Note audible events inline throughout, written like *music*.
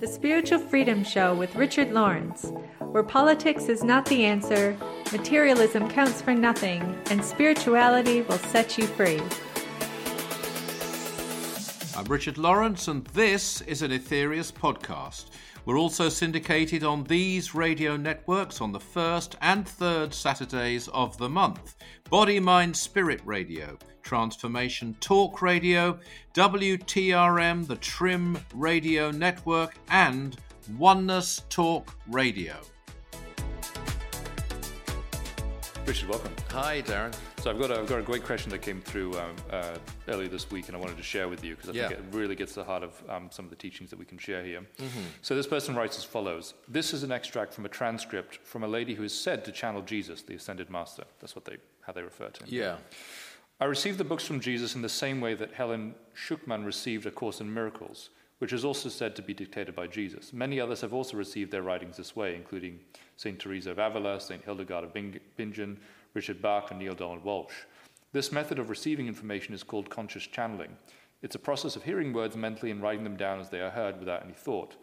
the Spiritual Freedom Show with Richard Lawrence, where politics is not the answer, materialism counts for nothing, and spirituality will set you free. I'm Richard Lawrence, and this is an Aetherius podcast. We're also syndicated on these radio networks on the first and third Saturdays of the month Body, Mind, Spirit Radio, Transformation Talk Radio, WTRM, the Trim Radio Network, and Oneness Talk Radio. Richard, welcome. Hi, Darren. So I've got a, I've got a great question that came through um, uh, earlier this week, and I wanted to share with you because I Yeah. think it really gets to the heart of um, some of the teachings that we can share here. So this person writes as follows: This is an extract from a transcript from a lady who is said to channel Jesus, the ascended master. That's what they how they refer to him. Yeah. I received the books from Jesus in the same way that Helen Schucman received A Course in Miracles, which is also said to be dictated by Jesus. Many others have also received their writings this way, including St. Teresa of Avila, St. Hildegard of Bingen, Richard Bach, and Neale Donald Walsch. This method of receiving information is called conscious channeling. It's a process of hearing words mentally and writing them down as they are heard without any thought.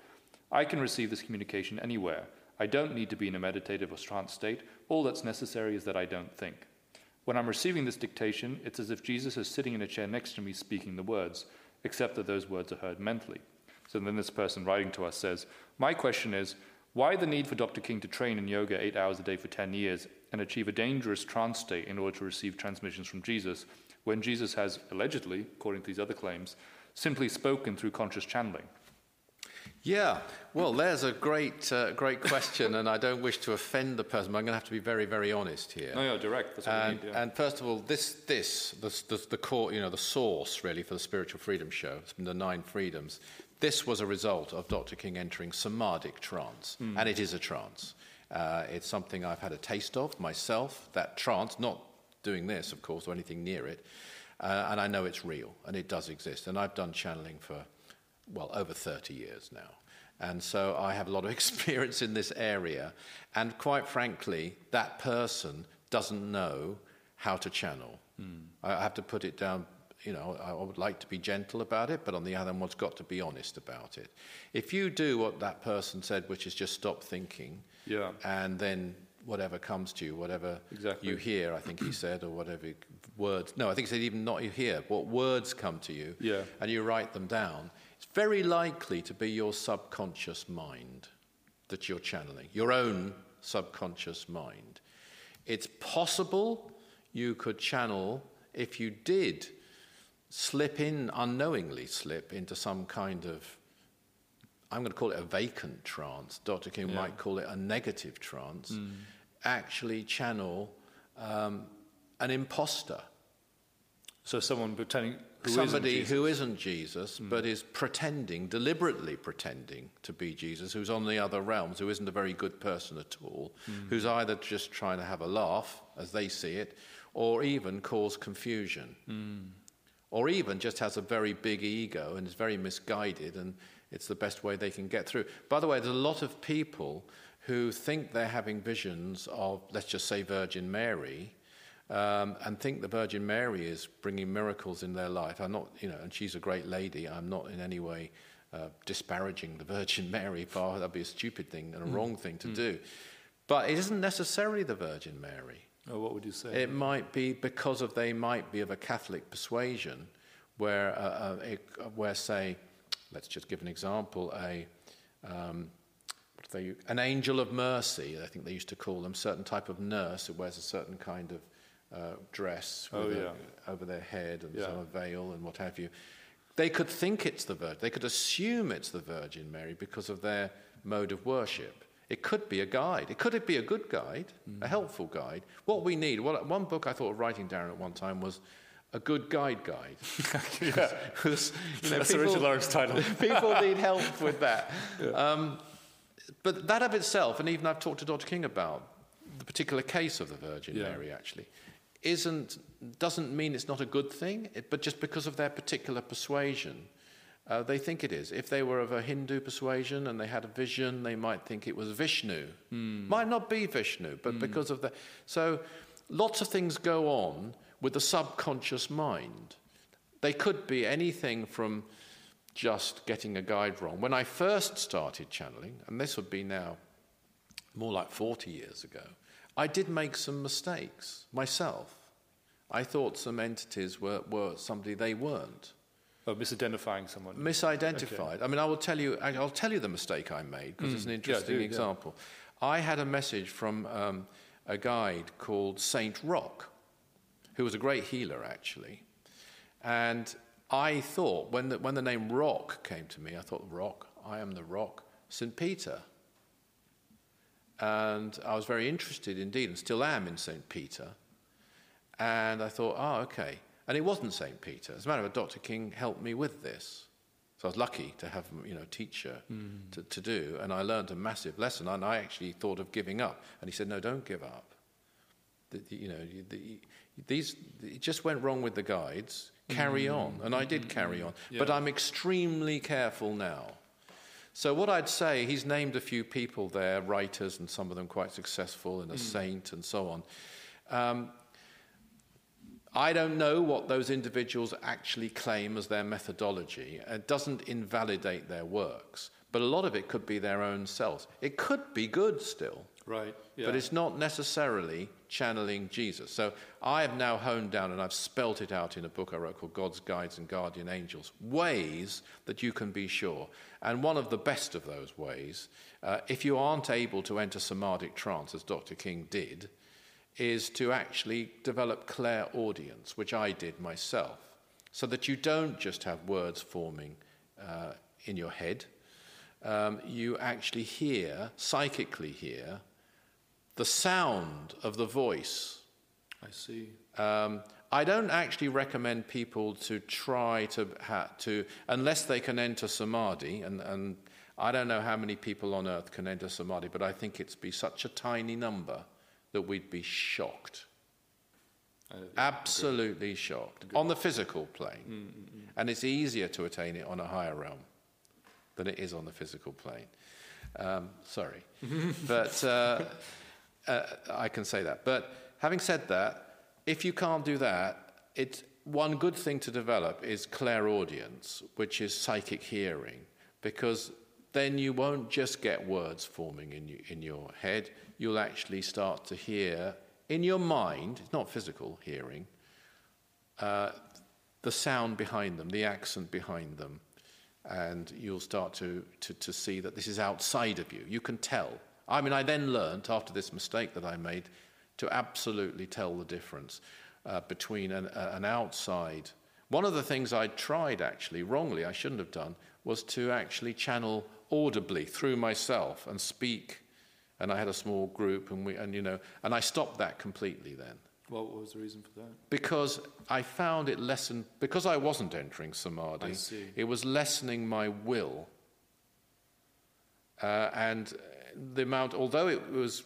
I can receive this communication anywhere. I don't need to be in a meditative or trance state. All that's necessary is that I don't think. When I'm receiving this dictation, it's as if Jesus is sitting in a chair next to me speaking the words, except that those words are heard mentally. So then this person writing to us says, My question is, why the need for Dr. King to train in yoga eight hours a day for 10 years and achieve a dangerous trance state in order to receive transmissions from Jesus when Jesus has, allegedly, according to these other claims, simply spoken through conscious channeling? Yeah, well, there's a great, uh, great question, and I don't wish to offend the person, but I'm going to have to be very, very honest here. No, no, direct. That's what we And, need. Yeah. and first of all, this, this the, the, the core, you know, the source really for the Spiritual Freedom Show, the Nine Freedoms. This was a result of Dr. King entering samadhic trance, and it is a trance. Uh, it's something I've had a taste of myself. That trance, not doing this, of course, or anything near it, uh, and I know it's real and it does exist. And I've done channeling for well over 30 years now. And so I have a lot of *laughs* experience in this area. And quite frankly, that person doesn't know how to channel. Hmm. I I have to put it down, you know, I I would like to be gentle about it, but on the other hand, one's got to be honest about it. If you do what that person said, which is just stop thinking, Yeah. and then whatever comes to you, whatever Exactly. you hear, I think he *clears throat* said, or whatever words. No, I think he said even not you hear, what words come to you, Yeah. and you write them down. Very likely to be your subconscious mind that you're channeling, your own subconscious mind. It's possible you could channel if you did slip in, unknowingly slip into some kind of I'm going to call it a vacant trance. Dr. King Yeah. might call it a negative trance. Actually, channel um, an imposter, so someone pretending who somebody isn't who isn't Jesus, hmm. but is pretending, deliberately pretending to be Jesus, who's on the other realms, who isn't a very good person at all, hmm. who's either just trying to have a laugh, as they see it, or even cause confusion, hmm. or even just has a very big ego and is very misguided, and it's the best way they can get through. By the way, there's a lot of people who think they're having visions of, let's just say, Virgin Mary um, and think the Virgin Mary is bringing miracles in their life. I'm not, you know, and she's a great lady. I'm not in any way uh, disparaging the *laughs* Virgin Mary. Far that'd be a stupid thing and a wrong thing to do. But it isn't necessarily the Virgin Mary. Oh, what would you say? It might be because of they might be of a Catholic persuasion, where uh, uh, it, where say, let's just give an example, a um, they, an angel of mercy. I think they used to call them certain type of nurse who wears a certain kind of uh, dress Oh, with a- over their head and Yeah. some veil and what have you. They could think it's the Virgin. They could assume it's the Virgin Mary because of their mode of worship. It could be a guide. It could be a good guide, Mm. a helpful guide. What we need, well, one book I thought of writing down at one time was a good guide guide. *laughs* yeah. *laughs* you know, That's the Richard Lawrence title. *laughs* people need help with that. Um, but that of itself, and even I've talked to Dr. King about the particular case of the Virgin Yeah. Mary, actually, isn't doesn't mean it's not a good thing. It, but just because of their particular persuasion, uh, they think it is. If they were of a Hindu persuasion and they had a vision, they might think it was Vishnu. Might not be Vishnu, but because of the so, lots of things go on with the subconscious mind. They could be anything from just getting a guide wrong. When I first started channeling, and this would be now more like 40 years ago, I did make some mistakes myself. I thought some entities were, were somebody they weren't. Oh, misidentifying someone. Misidentified. Okay. I mean, I will tell you. I'll tell you the mistake I made because mm. it's an interesting yeah, do, example. Yeah. I had a message from um, a guide called Saint Rock, who was a great healer actually, and I thought when the, when the name Rock came to me, I thought Rock. I am the Rock, St. Peter. And I was very interested indeed, and still am in St. Peter. And I thought, oh, okay. And it wasn't St. Peter. As a matter of fact, Dr. King helped me with this. So I was lucky to have you know, a teacher mm. to, to do, and I learned a massive lesson. And I actually thought of giving up. And he said, no, don't give up. The, you know, the, these, it just went wrong with the guides. Carry mm. on. And I did carry on. Yeah. But I'm extremely careful now. So, what I'd say, he's named a few people there, writers, and some of them quite successful, and a mm. saint, and so on. Um, I don't know what those individuals actually claim as their methodology. It doesn't invalidate their works, but a lot of it could be their own selves. It could be good still. Right. Yeah. But it's not necessarily channeling Jesus. So I have now honed down and I've spelt it out in a book I wrote called God's Guides and Guardian Angels ways that you can be sure. And one of the best of those ways, uh, if you aren't able to enter samadhic trance, as Dr. King did, is to actually develop clairaudience, which I did myself, so that you don't just have words forming uh, in your head. Um, you actually hear, psychically hear, the sound of the voice. I see. Um, I don't actually recommend people to try to, ha- to unless they can enter samadhi, and, and I don't know how many people on earth can enter samadhi, but I think it's be such a tiny number that we'd be shocked. Absolutely shocked. On the physical plane. Mm-hmm. And it's easier to attain it on a higher realm than it is on the physical plane. Um, sorry. *laughs* but uh, uh, I can say that. But having said that, if you can't do that, it's, one good thing to develop is clairaudience, which is psychic hearing, because then you won't just get words forming in, you, in your head, you'll actually start to hear in your mind, it's not physical hearing, uh, the sound behind them, the accent behind them. And you'll start to, to, to see that this is outside of you. You can tell. I mean, I then learned after this mistake that I made to absolutely tell the difference uh, between an, uh, an outside. One of the things I tried actually, wrongly, I shouldn't have done, was to actually channel audibly through myself and speak and I had a small group, and we, and you know, and I stopped that completely then. Well, What was the reason for that? Because I found it lessened, because I wasn't entering samadhi, it was lessening my will. Uh, and the amount, although it was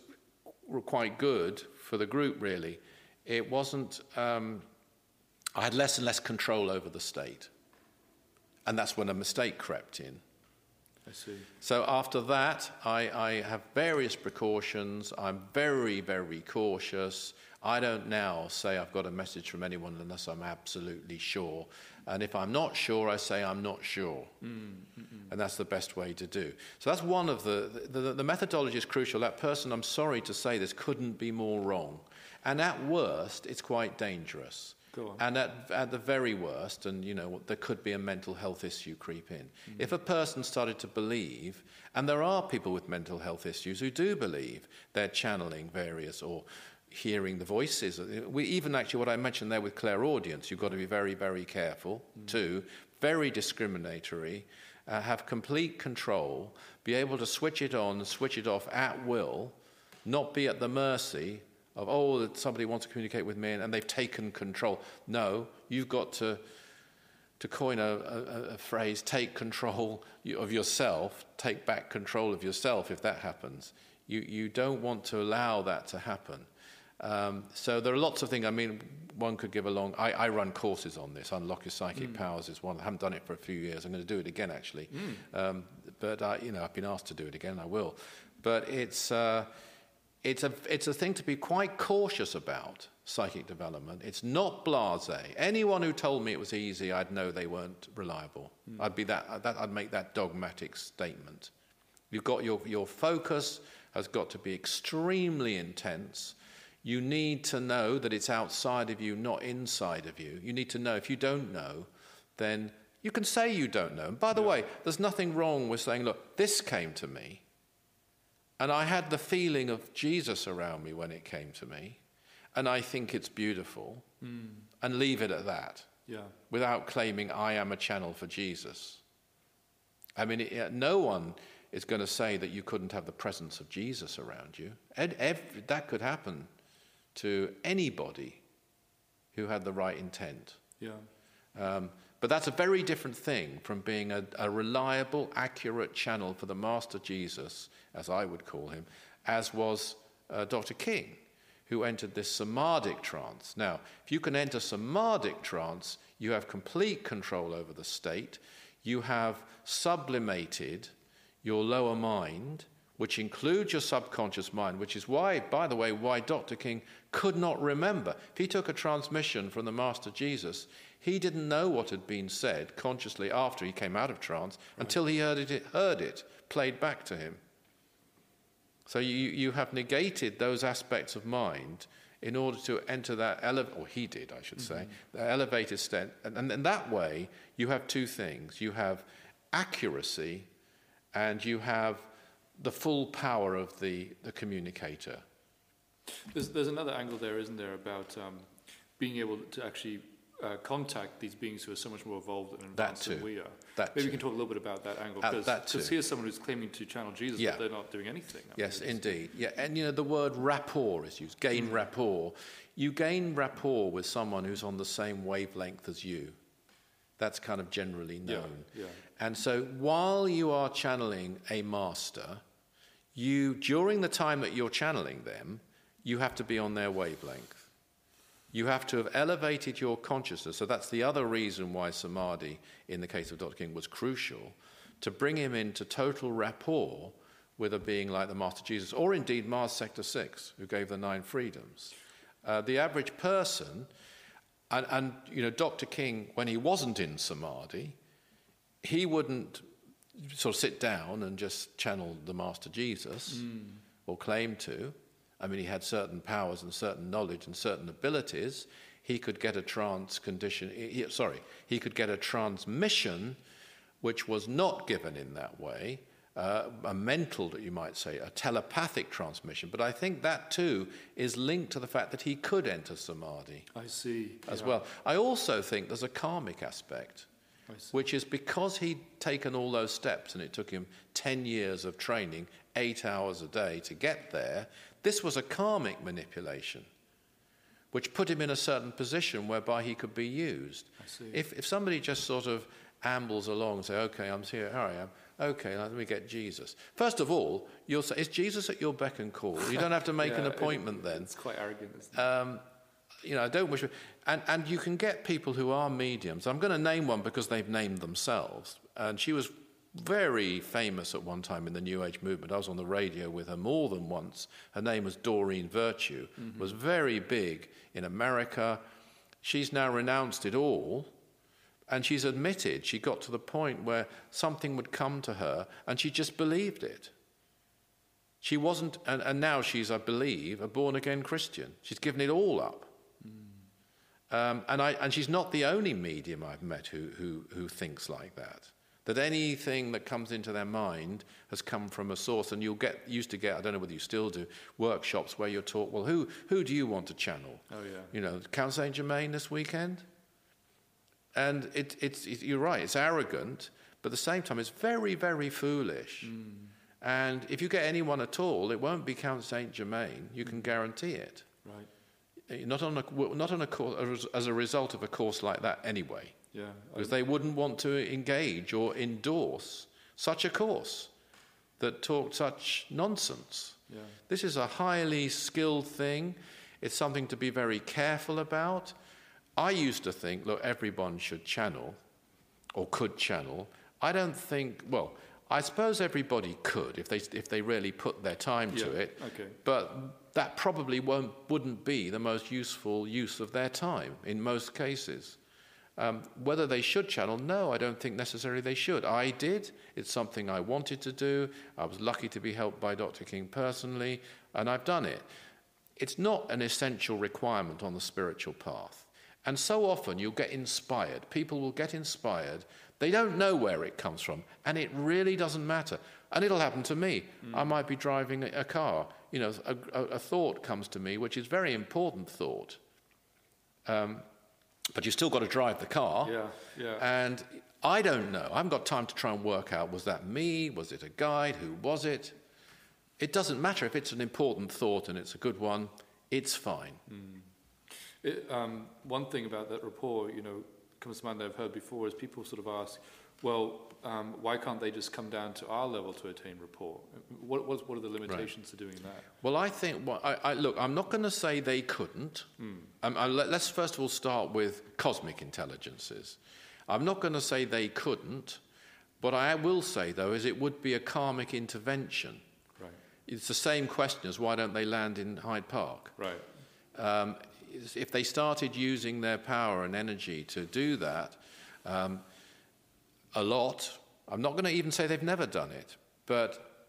quite good for the group, really, it wasn't, um, I had less and less control over the state. And that's when a mistake crept in. I see. So after that, I, I have various precautions. I'm very, very cautious. I don't now say I've got a message from anyone unless I'm absolutely sure. And if I'm not sure, I say I'm not sure. Mm, and that's the best way to do. So that's one of the, the, the, the methodology is crucial. That person, I'm sorry to say this, couldn't be more wrong. And at worst, it's quite dangerous. And at, at the very worst, and you know, there could be a mental health issue creep in. Mm. If a person started to believe, and there are people with mental health issues who do believe they're channeling various or hearing the voices. We, even actually, what I mentioned there with clairaudience, you've got to be very, very careful mm. too, very discriminatory, uh, have complete control, be able to switch it on switch it off at will, not be at the mercy of, oh, somebody wants to communicate with me and they've taken control. No, you've got to, to coin a, a, a phrase, take control of yourself, take back control of yourself if that happens. You, you don't want to allow that to happen. Um, so there are lots of things. I mean, one could give a long. I, I run courses on this. Unlock your psychic mm. powers is one. I haven't done it for a few years. I'm going to do it again, actually. Mm. Um, but I, you know, I've been asked to do it again. I will. But it's uh, it's a, it's a thing to be quite cautious about, psychic development. It's not blase. Anyone who told me it was easy, I'd know they weren't reliable. I'd, be that, that, I'd make that dogmatic statement. You've got your, your focus has got to be extremely intense. You need to know that it's outside of you, not inside of you. You need to know. If you don't know, then you can say you don't know. And by the way, there's nothing wrong with saying, look, this came to me. And I had the feeling of Jesus around me when it came to me. And I think it's beautiful. Mm. And leave it at that. Yeah. Without claiming I am a channel for Jesus. I mean, it, no one is going to say that you couldn't have the presence of Jesus around you. Every, that could happen to anybody who had the right intent. Yeah. Um, but that's a very different thing from being a, a, reliable, accurate channel for the Master Jesus, as I would call him, as was uh, Dr. King, who entered this samadhic trance. Now, if you can enter samadhic trance, you have complete control over the state. You have sublimated your lower mind, which includes your subconscious mind, which is why, by the way, why Dr. King could not remember. If he took a transmission from the Master Jesus, he didn't know what had been said consciously after he came out of trance right. until he heard it, heard it played back to him. So you, you have negated those aspects of mind in order to enter that elevated, or he did, I should mm-hmm. say, the elevated state. And, and in that way, you have two things. You have accuracy and you have the full power of the, the communicator. There's, there's another angle there, isn't there, about um, being able to actually uh, contact these beings who are so much more evolved and advanced than we are. That Maybe too. we can talk a little bit about that angle uh, because here's someone who's claiming to channel Jesus, yeah. but they're not doing anything. I yes, mean, indeed. Yeah, and you know the word rapport is used. Gain mm. rapport. You gain rapport with someone who's on the same wavelength as you. That's kind of generally known. Yeah, yeah. And so while you are channeling a master, you during the time that you're channeling them, you have to be on their wavelength. You have to have elevated your consciousness. So that's the other reason why samadhi, in the case of Dr. King, was crucial to bring him into total rapport with a being like the Master Jesus, or indeed Mars Sector 6, who gave the nine freedoms. Uh, the average person and, and, you know, Dr. King, when he wasn't in samadhi, he wouldn't sort of sit down and just channel the Master Jesus mm. or claim to. I mean, he had certain powers and certain knowledge and certain abilities. He could get a trance condition, he, sorry, he could get a transmission which was not given in that way uh, a mental, that you might say, a telepathic transmission. But I think that too is linked to the fact that he could enter samadhi. I see. As yeah. well. I also think there's a karmic aspect, which is because he'd taken all those steps and it took him 10 years of training, eight hours a day to get there, this was a karmic manipulation. Which put him in a certain position whereby he could be used. If, if somebody just sort of ambles along and say, okay, I'm here, here I am, Okay, let me get Jesus. First of all, you'll say, is Jesus at your beck and call? You don't have to make *laughs* yeah, an appointment it, then. It's quite arrogant, isn't it? Um, you know, I don't wish. And, and you can get people who are mediums. I'm going to name one because they've named themselves. And she was very famous at one time in the New Age movement. I was on the radio with her more than once. Her name was Doreen Virtue. Mm-hmm. Was very big in America. She's now renounced it all and she's admitted she got to the point where something would come to her and she just believed it. She wasn't, and, and now she's, I believe, a born again Christian. She's given it all up. Um, and, I, and she's not the only medium I've met who, who, who thinks like that. That anything that comes into their mind has come from a source. And you'll get used to get, I don't know whether you still do, workshops where you're taught, well, who, who do you want to channel? Oh, yeah. You know, Count St. Germain this weekend? And it, it's, it, you're right, it's arrogant, but at the same time, it's very, very foolish. Mm. And if you get anyone at all, it won't be Count Saint Germain. You can guarantee it. Right. Eh, not on a, not on a course, as a result of a course like that, anyway. Yeah. Because they wouldn't want to engage or endorse such a course that talked such nonsense. Yeah. This is a highly skilled thing. It's something to be very careful about. I used to think, look, everyone should channel or could channel. I don't think, well, I suppose everybody could if they, if they really put their time to it. okay. But that probably won't, wouldn't be the most useful use of their time in most cases. Um, whether they should channel, no, I don't think necessarily they should. I did. It's something I wanted to do. I was lucky to be helped by Dr. King personally, and I've done it. It's not an essential requirement on the spiritual path. And so often you'll get inspired. People will get inspired. They don't know where it comes from, and it really doesn't matter. And it'll happen to me. I might be driving a, a car. You know, a, a, a thought comes to me, which is a very important thought. Um, but you still got to drive the car. Yeah, yeah. And I don't know. I haven't got time to try and work out was that me? Was it a guide? Who was it? It doesn't matter if it's an important thought and it's a good one, it's fine. It, um, one thing about that rapport, you know, comes to mind that I've heard before is people sort of ask, well, um, why can't they just come down to our level to attain rapport? What, what, what are the limitations to doing that? Well, I think, well, I, I, look, I'm not going to say they couldn't. Um, I, let, us first of all start with cosmic intelligences. I'm not going to say they couldn't. What I will say, though, is it would be a karmic intervention. Right, It's the same question as why don't they land in Hyde Park? right, um, if they started using their power and energy to do that um, a lot, I'm not going to even say they've never done it, but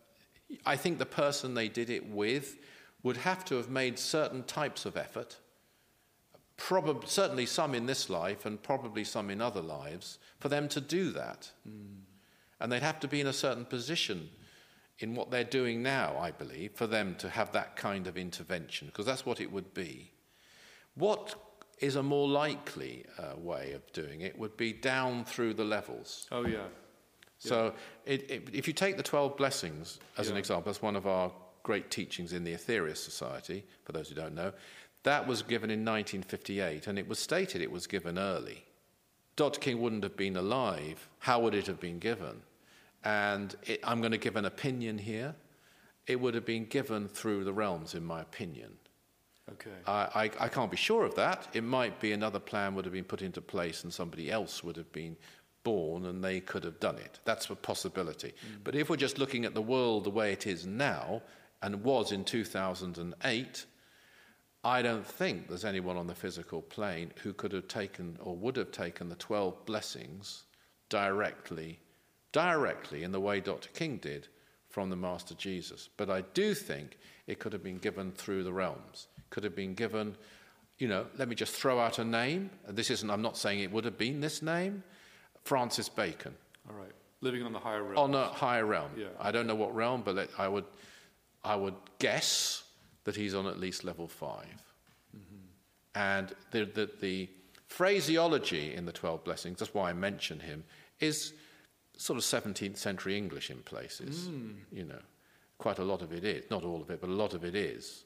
I think the person they did it with would have to have made certain types of effort, probably, certainly some in this life and probably some in other lives, for them to do that. Hmm. And they'd have to be in a certain position in what they're doing now, I believe, for them to have that kind of intervention, because that's what it would be. What is a more likely uh, way of doing it would be down through the levels. oh yeah, So it, it, if you take the 12 blessings as an example, that's one of our great teachings in the Aetherius Society, for those who don't know. That was given in 1958, and it was stated it was given early. Dr. King wouldn't have been alive. How would it have been given? And it, I'm going to give an opinion here. It would have been given through the realms, in my opinion. Okay, I, I, I can't be sure of that. It might be another plan would have been put into place and somebody else would have been born and they could have done it. That's a possibility. Mm. But if we're just looking at the world the way it is now and was in 2008, I don't think there's anyone on the physical plane who could have taken or would have taken the 12 blessings directly, directly in the way Dr. King did from the Master Jesus. But I do think it could have been given through the realms. Could have been given, you know, let me just throw out a name. This isn't, I'm not saying it would have been this name. Francis Bacon all right. Living on the higher realm. on a higher realm. Yeah. I don't know what realm, but I would, I would guess that he's on at least level 5 mm-hmm. And the, the, the phraseology in the Twelve Blessings, that's why I mention him, is sort of 17th century English in places. Mm. You know, quite a lot of it is, not all of it, but a lot of it is.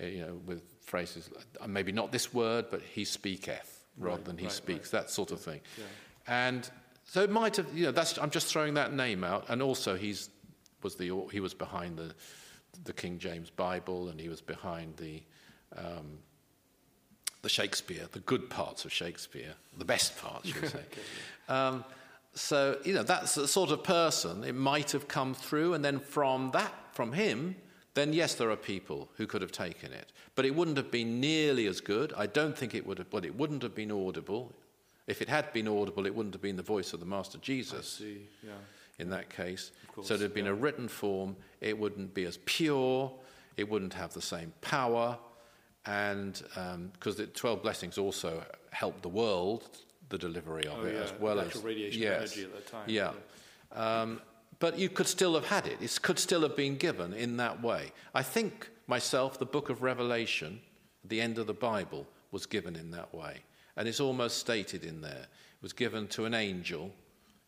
Uh, You know, with phrases, uh, maybe not this word, but he speaketh rather Right, than he right, speaks, that sort of thing. Yeah. And so it might have, you know, that's, I'm just throwing that name out. And also, he's, was the, he was behind the, the King James Bible and he was behind the, um, the Shakespeare, the good parts of Shakespeare, the best parts, should we say. *laughs* um, so, you know, that's the sort of person it might have come through. And then from that, from him, then yes, there are people who could have taken it. But it wouldn't have been nearly as good. I don't think it would have, well, it wouldn't have been audible. If it had been audible, it wouldn't have been the voice of the Master Jesus yeah. in that case. course, so there'd been yeah. a written form. It wouldn't be as pure. It wouldn't have the same power. And because the 12 blessings also helped the world, the delivery of Oh, it, yeah, as well as. radiation yes, energy at that time, Yeah. Um, but you could still have had it. It could still have been given in that way. I think myself, the book of Revelation, the end of the Bible, was given in that way. And it's almost stated in there. It was given to an angel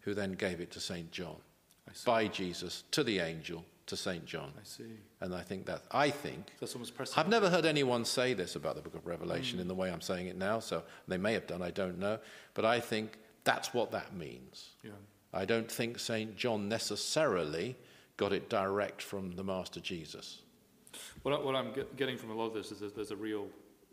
who then gave it to St. John by Jesus to the angel to St. John. I see. And I think that, I think, That's almost precedent. I've never heard anyone say this about the book of Revelation hmm. in the way I'm saying it now, so they may have done, I don't know. But I think that's what that means. Yeah. I don't think St. John necessarily got it direct from the Master Jesus. What, I, what I'm get, getting from a lot of this is that there's a real,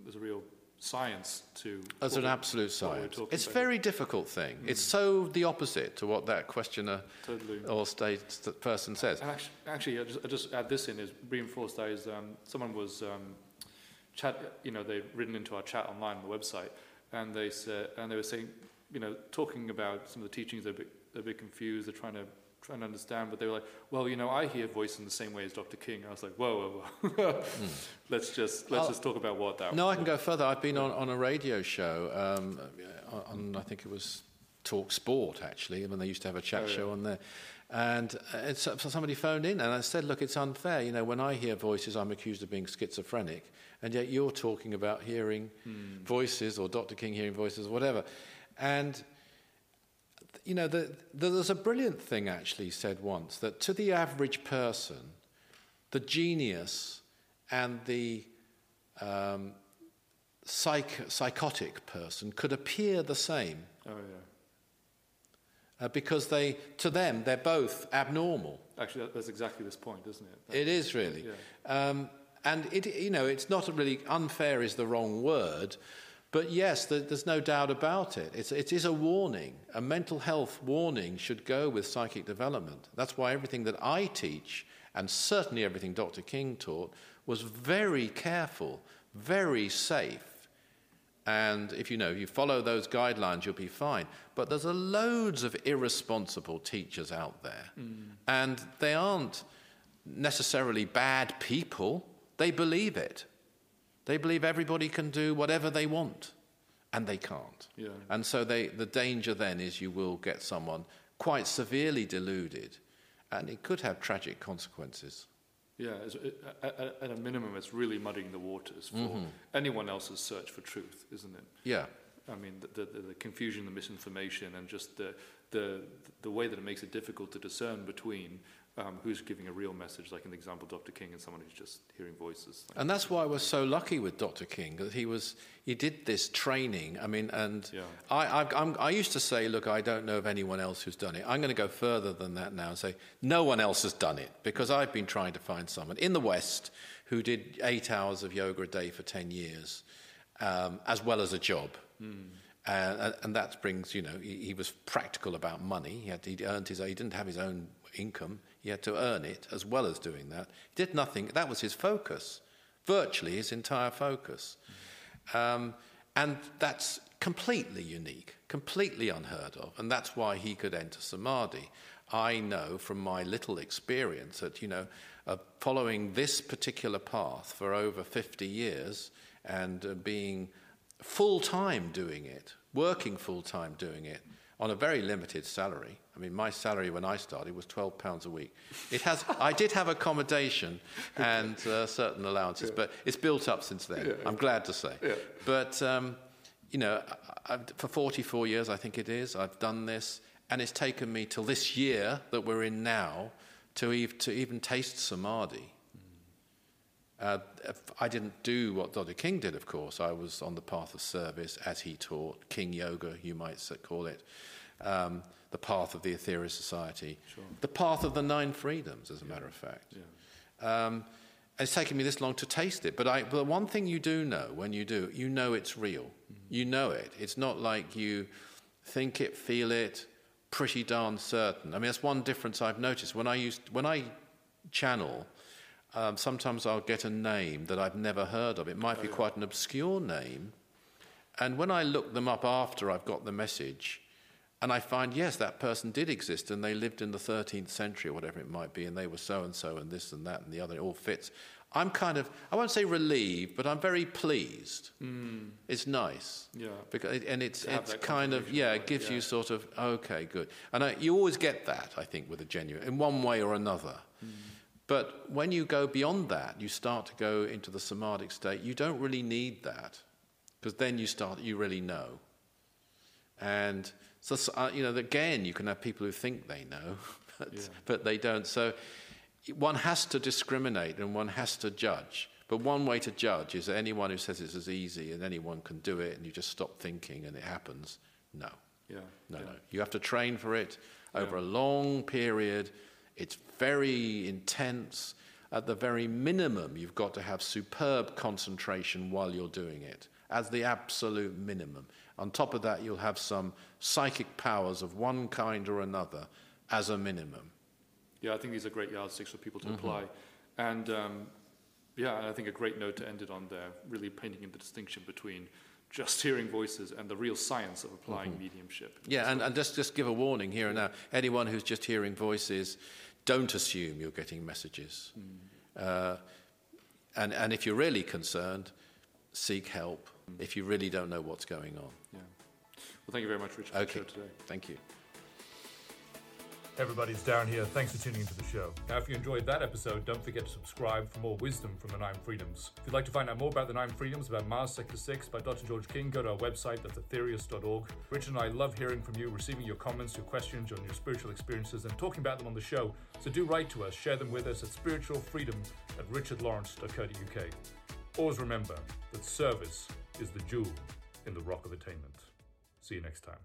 there's a real science to. As an absolute science. It's a very difficult thing. It's so the opposite to what that questioner Totally. or state person says. And actually, actually I, just, I just add this in is reinforced that is um, someone was um, chat. You know, they'd written into our chat online on the website, and they said, and they were saying, you know, talking about some of the teachings. They're a bit, they're a bit confused. They're trying to trying to understand, but they were like, well, you know, I hear voice in the same way as Dr. King. I was like, whoa, whoa, whoa. *laughs* let's just let's I'll- just talk about what that. No, I can go further. I've been on, on a radio show, um, on, I think it was Talk Sport, actually, when they used to have a chat Oh, yeah. show on there. And uh, so somebody phoned in and I said, look, it's unfair. You know, when I hear voices, I'm accused of being schizophrenic. And yet you're talking about hearing Hmm. voices or Dr. King hearing voices or whatever. And, you know, the, the, there's a brilliant thing actually said once that to the average person, the genius and the um, psych, psychotic person could appear the same Oh yeah. uh, because they, to them, they're both abnormal. Actually, that's exactly this point, isn't it? That- It is really. Yeah. Um, and it, you know, it's not really unfair is the wrong word, but yes, there's no doubt about it. It's, it is a warning. A mental health warning should go with psychic development. That's why everything that I teach, and certainly everything Dr. King taught, was very careful, very safe. And if you know, if you follow those guidelines, you'll be fine. But there's a loads of irresponsible teachers out there, hmm. and they aren't necessarily bad people. They believe it. They believe everybody can do whatever they want, and they can't. Yeah. And so they, the danger then is you will get someone quite severely deluded, and it could have tragic consequences. Yeah, at, a minimum, it's really muddying the waters for Mm-hmm. anyone else's search for truth, isn't it? Yeah. I mean, the, the, the confusion, the misinformation, and just the, the, the way that it makes it difficult to discern between um, who's giving a real message, like in the example Dr. King, and someone who's just hearing voices. And that's why we're so lucky with Dr. King that he was he did this training. I mean, and Yeah. I, I, I'm, I used to say, look, I don't know of anyone else who's done it. I'm going to go further than that now and say no one else has done it because I've been trying to find someone in the West who did eight hours of yoga a day for ten years, um, as well as a job. And, and that brings, you know, he, he was practical about money. He had he earned his, he didn't have his own income. He had to earn it as well as doing that. He did nothing. That was his focus, virtually his entire focus. Um, and that's completely unique, completely unheard of. And that's why he could enter samadhi. I know from my little experience that, you know, uh, following this particular path for over 50 years and uh, being full time doing it, working full time doing it on a very limited salary. I mean, my salary when I started was twelve pounds a week. It has. I did have accommodation and uh, certain allowances, but it's built up since then. I'm glad to say. But um, you know, I, I've, for 44 years, I think it is, I've done this, and it's taken me till this year that we're in now to, ev- to even taste samadhi. Uh, I didn't do what Dr. King did, of course. I was on the path of service as he taught, King Yoga, you might call it, um, the path of the Aetherius Society, the path of the Nine Freedoms, as a matter of fact. Um, it's taken me this long to taste it, but, I, but one thing you do know when you do, you know it's real. You know it. It's not like you think it, feel it, pretty darn certain. I mean, that's one difference I've noticed. When I, used, when I channel, um, sometimes I'll get a name that I've never heard of. It might be quite an obscure name. And when I look them up after I've got the message, and I find, yes, that person did exist and they lived in the 13th century or whatever it might be, and they were so and so and this and that and the other, it all fits. I'm kind of, I won't say relieved, but I'm very pleased. It's nice. Yeah. Because, and it's, to it's kind of, yeah, it gives yeah. you sort of, okay, good. And I, you always get that, I think, with a genuine, in one way or another. But when you go beyond that, you start to go into the samadhic state, you don't really need that. Because then you start, you really know. And so, so, uh, you know, again, you can have people who think they know, *laughs* but, Yeah. but they don't. So one has to discriminate and one has to judge. But one way to judge is anyone who says it's as easy and anyone can do it and you just stop thinking and it happens. No, Yeah. no, yeah. no. You have to train for it over Yeah. a long period. It's very intense. At the very minimum, you've got to have superb concentration while you're doing it. as the absolute minimum. On top of that, you'll have some psychic powers of one kind or another as a minimum. Yeah, I think these are great yardsticks for people to mm-hmm. apply. And um, yeah, I think a great note to end it on there, really painting in the distinction between just hearing voices and the real science of applying mm-hmm. mediumship. Yeah, and, and just, just give a warning here and now. Anyone who's just hearing voices, don't assume you're getting messages. Mm. Uh, and, and if you're really concerned, seek help mm. if you really don't know what's going on. Yeah. Well, thank you very much, Richard, okay. today. Thank you. Everybody's down here. Thanks for tuning into the show. Now, if you enjoyed that episode, don't forget to subscribe for more wisdom from the Nine Freedoms. If you'd like to find out more about the Nine Freedoms, about Mars Sector 6 by Dr. George King, go to our website, that's aetherius.org. Richard and I love hearing from you, receiving your comments, your questions on your spiritual experiences, and talking about them on the show. So do write to us, share them with us at spiritualfreedom at richardlawrence.co.uk. Always remember that service is the jewel in the rock of attainment. See you next time.